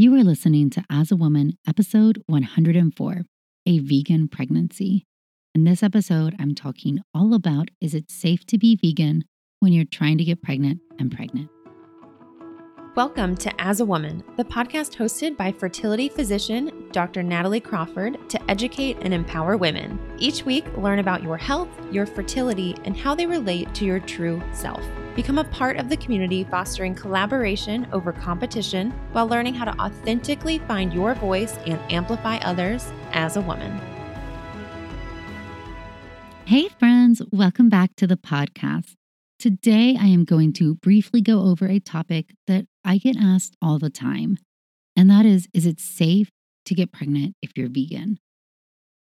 You are listening to As a Woman, episode 104 A Vegan Pregnancy. In this episode, I'm talking all about is it safe to be vegan when you're trying to get pregnant and pregnant? Welcome to As a Woman, the podcast hosted by fertility physician Dr. Natalie Crawford to educate and empower women. Each week, learn about your health, your fertility, and how they relate to your true self. Become a part of the community fostering collaboration over competition while learning how to authentically find your voice and amplify others as a woman. Hey, friends, welcome back to the podcast. Today, I am going to briefly go over a topic that I get asked all the time, and that is Is it safe to get pregnant if you're vegan?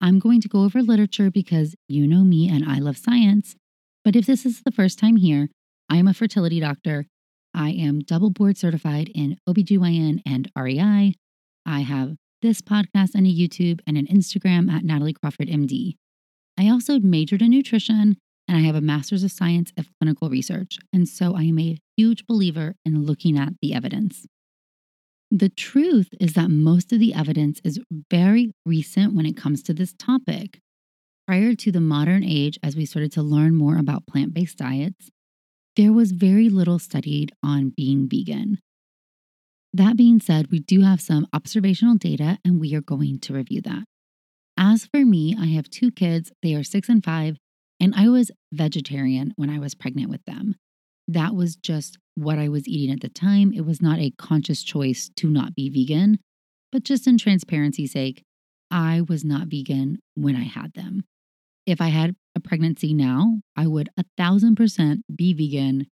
I'm going to go over literature because you know me and I love science. But if this is the first time here, I am a fertility doctor. I am double board certified in OBGYN and REI. I have this podcast and a YouTube and an Instagram at Natalie Crawford MD. I also majored in nutrition and I have a master's of science of clinical research. And so I am a huge believer in looking at the evidence. The truth is that most of the evidence is very recent when it comes to this topic. Prior to the modern age, as we started to learn more about plant based diets, there was very little studied on being vegan. That being said, we do have some observational data and we are going to review that. As for me, I have two kids, they are six and five, and I was vegetarian when I was pregnant with them. That was just what I was eating at the time. It was not a conscious choice to not be vegan, but just in transparency's sake, I was not vegan when I had them. If I had a pregnancy now, I would a thousand percent be vegan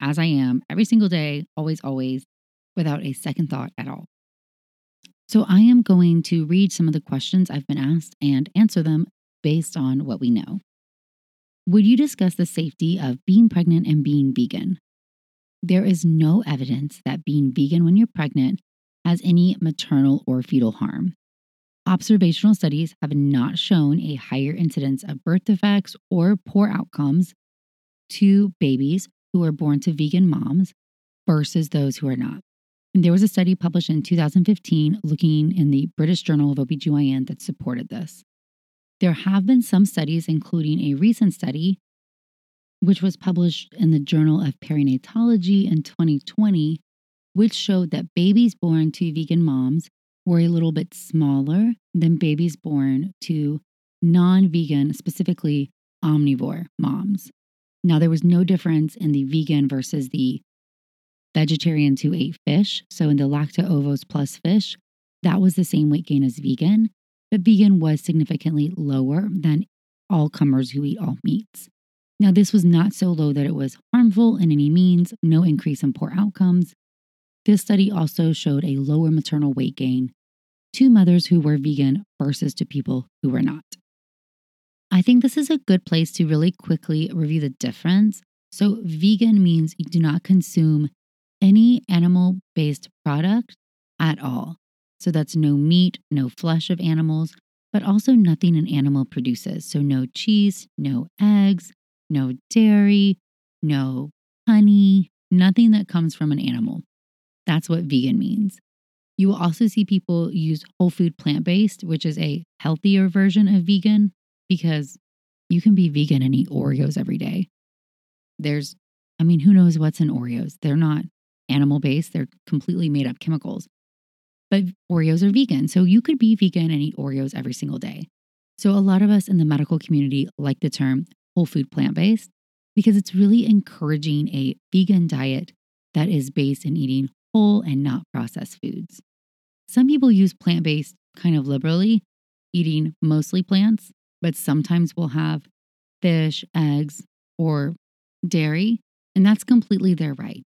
as I am every single day, always, always, without a second thought at all. So I am going to read some of the questions I've been asked and answer them based on what we know. Would you discuss the safety of being pregnant and being vegan? There is no evidence that being vegan when you're pregnant has any maternal or fetal harm. Observational studies have not shown a higher incidence of birth defects or poor outcomes to babies who are born to vegan moms versus those who are not. And there was a study published in 2015 looking in the British Journal of OBGYN that supported this. There have been some studies, including a recent study, which was published in the Journal of Perinatology in 2020, which showed that babies born to vegan moms were a little bit smaller than babies born to non vegan, specifically omnivore moms. Now, there was no difference in the vegan versus the vegetarians who ate fish. So, in the lacto ovos plus fish, that was the same weight gain as vegan but vegan was significantly lower than all comers who eat all meats. Now, this was not so low that it was harmful in any means, no increase in poor outcomes. This study also showed a lower maternal weight gain to mothers who were vegan versus to people who were not. I think this is a good place to really quickly review the difference. So, vegan means you do not consume any animal based product at all. So that's no meat, no flesh of animals, but also nothing an animal produces. So no cheese, no eggs, no dairy, no honey, nothing that comes from an animal. That's what vegan means. You will also see people use whole food plant based, which is a healthier version of vegan because you can be vegan and eat Oreos every day. There's, I mean, who knows what's in Oreos? They're not animal based, they're completely made up chemicals but Oreos are vegan. So you could be vegan and eat Oreos every single day. So a lot of us in the medical community like the term whole food plant based because it's really encouraging a vegan diet that is based in eating whole and not processed foods. Some people use plant based kind of liberally, eating mostly plants, but sometimes we'll have fish, eggs, or dairy, and that's completely their right.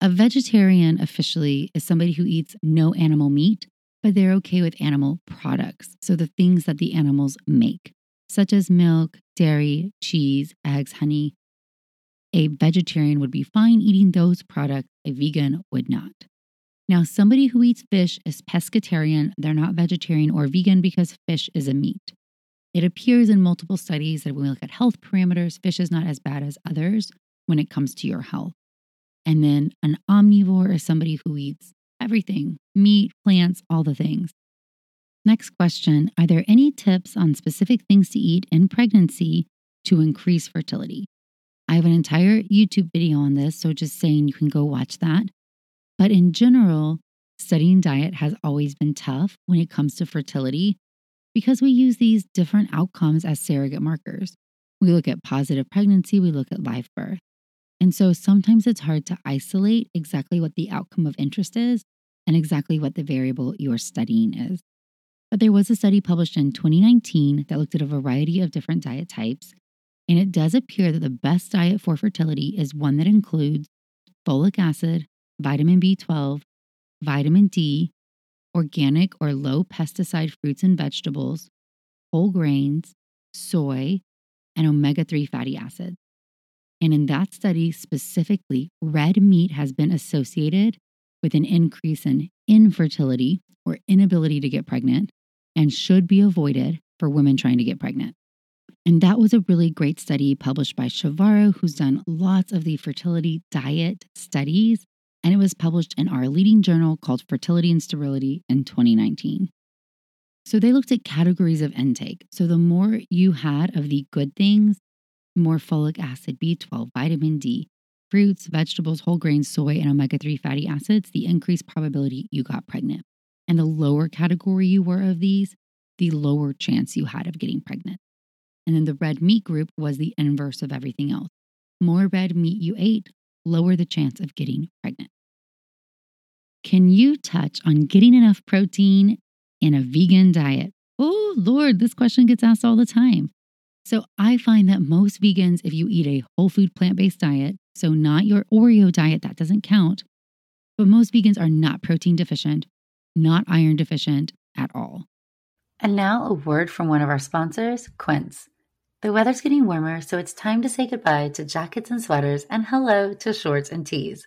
A vegetarian officially is somebody who eats no animal meat, but they're okay with animal products. So the things that the animals make, such as milk, dairy, cheese, eggs, honey. A vegetarian would be fine eating those products, a vegan would not. Now, somebody who eats fish is pescatarian. They're not vegetarian or vegan because fish is a meat. It appears in multiple studies that when we look at health parameters, fish is not as bad as others when it comes to your health. And then an omnivore is somebody who eats everything meat, plants, all the things. Next question Are there any tips on specific things to eat in pregnancy to increase fertility? I have an entire YouTube video on this, so just saying you can go watch that. But in general, studying diet has always been tough when it comes to fertility because we use these different outcomes as surrogate markers. We look at positive pregnancy, we look at live birth. And so sometimes it's hard to isolate exactly what the outcome of interest is and exactly what the variable you're studying is. But there was a study published in 2019 that looked at a variety of different diet types, and it does appear that the best diet for fertility is one that includes folic acid, vitamin B12, vitamin D, organic or low pesticide fruits and vegetables, whole grains, soy, and omega 3 fatty acids. And in that study specifically, red meat has been associated with an increase in infertility or inability to get pregnant and should be avoided for women trying to get pregnant. And that was a really great study published by Chavarro, who's done lots of the fertility diet studies. And it was published in our leading journal called Fertility and Sterility in 2019. So they looked at categories of intake. So the more you had of the good things, more folic acid, B12, vitamin D, fruits, vegetables, whole grains, soy, and omega 3 fatty acids, the increased probability you got pregnant. And the lower category you were of these, the lower chance you had of getting pregnant. And then the red meat group was the inverse of everything else. More red meat you ate, lower the chance of getting pregnant. Can you touch on getting enough protein in a vegan diet? Oh, Lord, this question gets asked all the time. So I find that most vegans, if you eat a whole food plant based diet, so not your Oreo diet, that doesn't count, but most vegans are not protein deficient, not iron deficient at all. And now a word from one of our sponsors, Quince. The weather's getting warmer, so it's time to say goodbye to jackets and sweaters and hello to shorts and tees.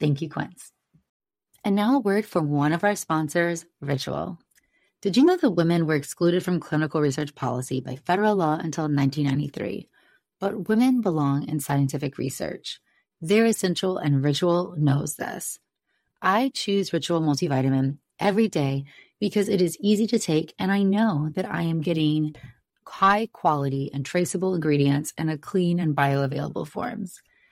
Thank you, Quince. And now a word from one of our sponsors, Ritual. Did you know that women were excluded from clinical research policy by federal law until 1993? But women belong in scientific research. They're essential, and Ritual knows this. I choose Ritual multivitamin every day because it is easy to take, and I know that I am getting high quality and traceable ingredients in a clean and bioavailable forms.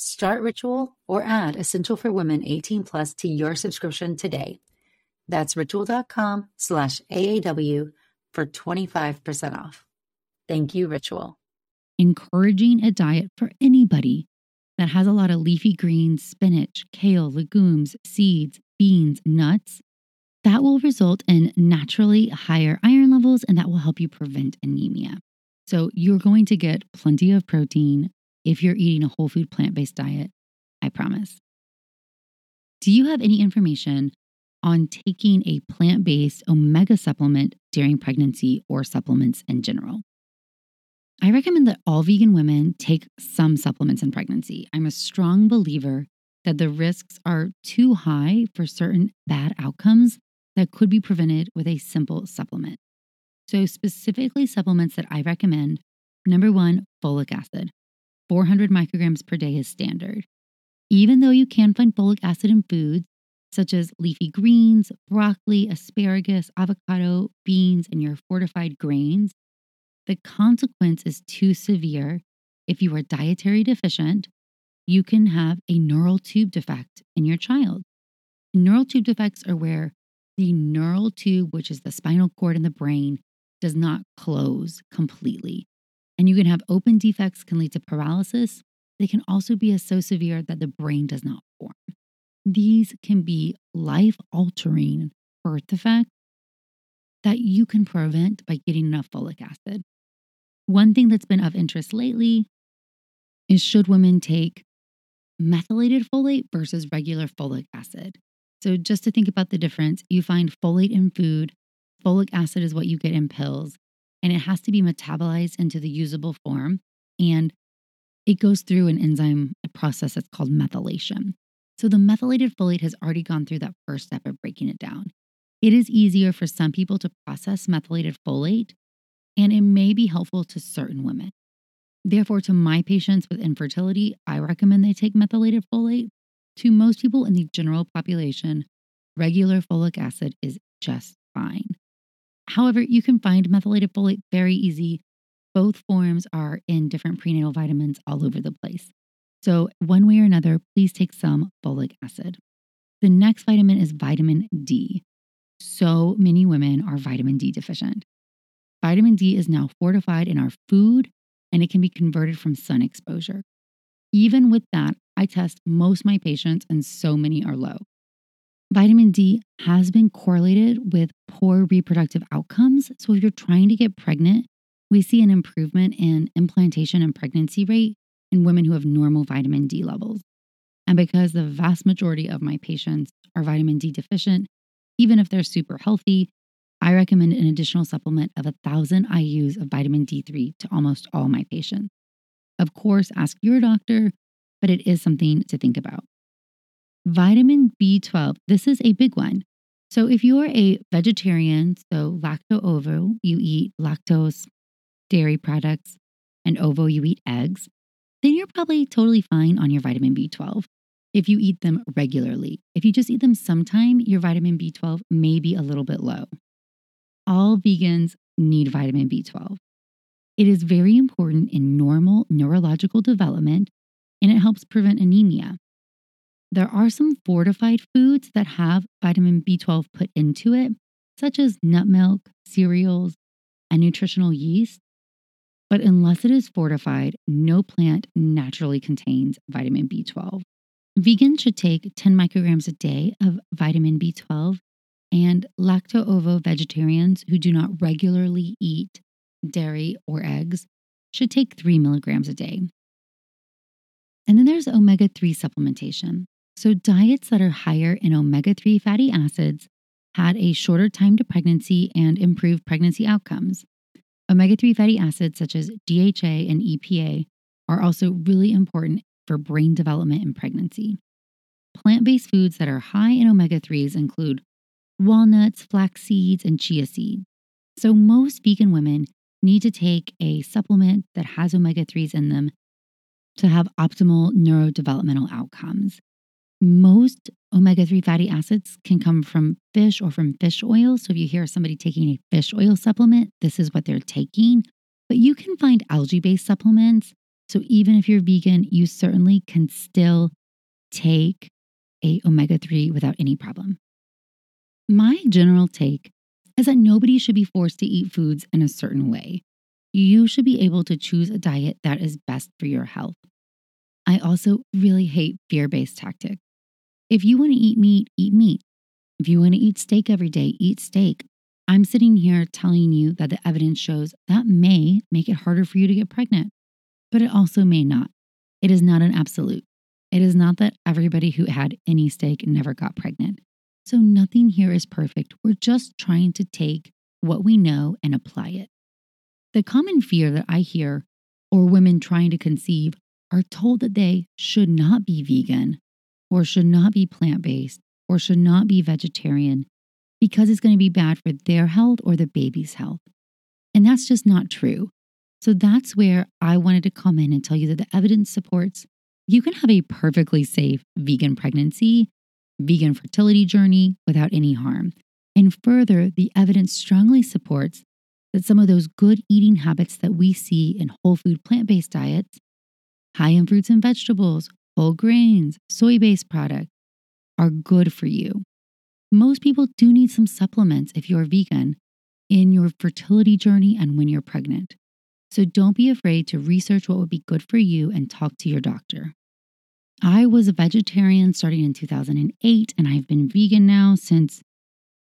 Start Ritual or add Essential for Women 18 Plus to your subscription today. That's ritual.com slash AAW for 25% off. Thank you, Ritual. Encouraging a diet for anybody that has a lot of leafy greens, spinach, kale, legumes, seeds, beans, nuts, that will result in naturally higher iron levels and that will help you prevent anemia. So you're going to get plenty of protein, if you're eating a whole food plant based diet, I promise. Do you have any information on taking a plant based omega supplement during pregnancy or supplements in general? I recommend that all vegan women take some supplements in pregnancy. I'm a strong believer that the risks are too high for certain bad outcomes that could be prevented with a simple supplement. So, specifically, supplements that I recommend number one, folic acid. 400 micrograms per day is standard. Even though you can find folic acid in foods such as leafy greens, broccoli, asparagus, avocado, beans, and your fortified grains, the consequence is too severe. If you are dietary deficient, you can have a neural tube defect in your child. Neural tube defects are where the neural tube, which is the spinal cord in the brain, does not close completely. And you can have open defects can lead to paralysis. They can also be so severe that the brain does not form. These can be life altering birth defects that you can prevent by getting enough folic acid. One thing that's been of interest lately is should women take methylated folate versus regular folic acid? So, just to think about the difference, you find folate in food, folic acid is what you get in pills, and it has to be metabolized into the usable form. And it goes through an enzyme process that's called methylation. So, the methylated folate has already gone through that first step of breaking it down. It is easier for some people to process methylated folate, and it may be helpful to certain women. Therefore, to my patients with infertility, I recommend they take methylated folate to most people in the general population, regular folic acid is just fine. However, you can find methylated folate very easy. Both forms are in different prenatal vitamins all over the place. So, one way or another, please take some folic acid. The next vitamin is vitamin D. So many women are vitamin D deficient. Vitamin D is now fortified in our food and it can be converted from sun exposure. Even with that, I test most my patients, and so many are low. Vitamin D has been correlated with poor reproductive outcomes. So, if you're trying to get pregnant, we see an improvement in implantation and pregnancy rate in women who have normal vitamin D levels. And because the vast majority of my patients are vitamin D deficient, even if they're super healthy, I recommend an additional supplement of 1,000 IUs of vitamin D3 to almost all my patients. Of course, ask your doctor but it is something to think about. Vitamin B12, this is a big one. So, if you're a vegetarian, so lacto ovo, you eat lactose, dairy products, and ovo, you eat eggs, then you're probably totally fine on your vitamin B12 if you eat them regularly. If you just eat them sometime, your vitamin B12 may be a little bit low. All vegans need vitamin B12. It is very important in normal neurological development and it helps prevent anemia. There are some fortified foods that have vitamin B12 put into it, such as nut milk, cereals, and nutritional yeast. But unless it is fortified, no plant naturally contains vitamin B12. Vegans should take 10 micrograms a day of vitamin B12, and lacto ovo vegetarians who do not regularly eat dairy or eggs should take 3 milligrams a day. And then there's omega 3 supplementation. So, diets that are higher in omega 3 fatty acids had a shorter time to pregnancy and improved pregnancy outcomes. Omega 3 fatty acids, such as DHA and EPA, are also really important for brain development in pregnancy. Plant based foods that are high in omega 3s include walnuts, flax seeds, and chia seeds. So, most vegan women need to take a supplement that has omega 3s in them to have optimal neurodevelopmental outcomes. Most omega 3 fatty acids can come from fish or from fish oil. So if you hear somebody taking a fish oil supplement, this is what they're taking. But you can find algae based supplements. So even if you're vegan, you certainly can still take a omega 3 without any problem. My general take is that nobody should be forced to eat foods in a certain way. You should be able to choose a diet that is best for your health. I also really hate fear based tactics. If you want to eat meat, eat meat. If you want to eat steak every day, eat steak. I'm sitting here telling you that the evidence shows that may make it harder for you to get pregnant, but it also may not. It is not an absolute. It is not that everybody who had any steak never got pregnant. So nothing here is perfect. We're just trying to take what we know and apply it. The common fear that I hear, or women trying to conceive, are told that they should not be vegan or should not be plant based or should not be vegetarian because it's going to be bad for their health or the baby's health. And that's just not true. So that's where I wanted to come in and tell you that the evidence supports you can have a perfectly safe vegan pregnancy, vegan fertility journey without any harm. And further, the evidence strongly supports that some of those good eating habits that we see in whole food plant based diets, high in fruits and vegetables, whole grains, soy based products, are good for you. Most people do need some supplements if you're vegan in your fertility journey and when you're pregnant. So don't be afraid to research what would be good for you and talk to your doctor. I was a vegetarian starting in 2008, and I've been vegan now since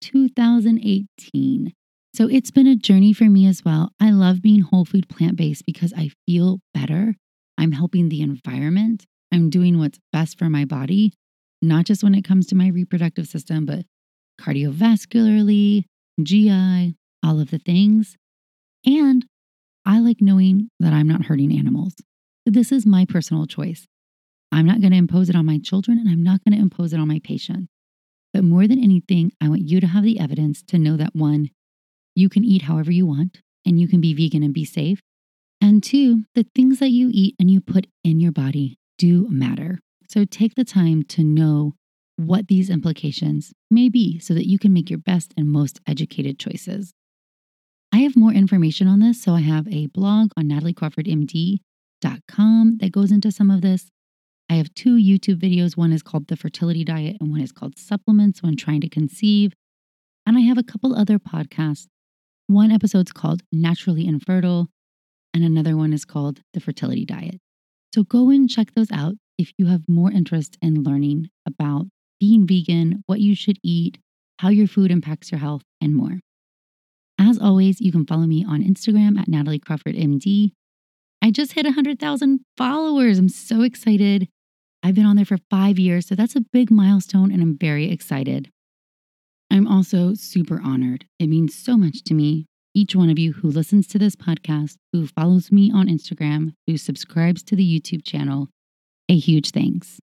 2018. So it's been a journey for me as well. I love being whole food plant based because I feel better. I'm helping the environment. I'm doing what's best for my body, not just when it comes to my reproductive system, but cardiovascularly, GI, all of the things. And I like knowing that I'm not hurting animals. This is my personal choice. I'm not going to impose it on my children and I'm not going to impose it on my patients. But more than anything, I want you to have the evidence to know that one, you can eat however you want and you can be vegan and be safe. And two, the things that you eat and you put in your body do matter. So take the time to know what these implications may be so that you can make your best and most educated choices. I have more information on this, so I have a blog on nataliecrawfordmd.com that goes into some of this. I have two YouTube videos. One is called The Fertility Diet, and one is called Supplements When Trying to Conceive. And I have a couple other podcasts. One episode's called Naturally Infertile, and another one is called The Fertility Diet. So go and check those out if you have more interest in learning about being vegan, what you should eat, how your food impacts your health, and more. As always, you can follow me on Instagram at Natalie Crawford MD. I just hit 100,000 followers. I'm so excited. I've been on there for five years, so that's a big milestone, and I'm very excited. I'm also super honored. It means so much to me. Each one of you who listens to this podcast, who follows me on Instagram, who subscribes to the YouTube channel, a huge thanks.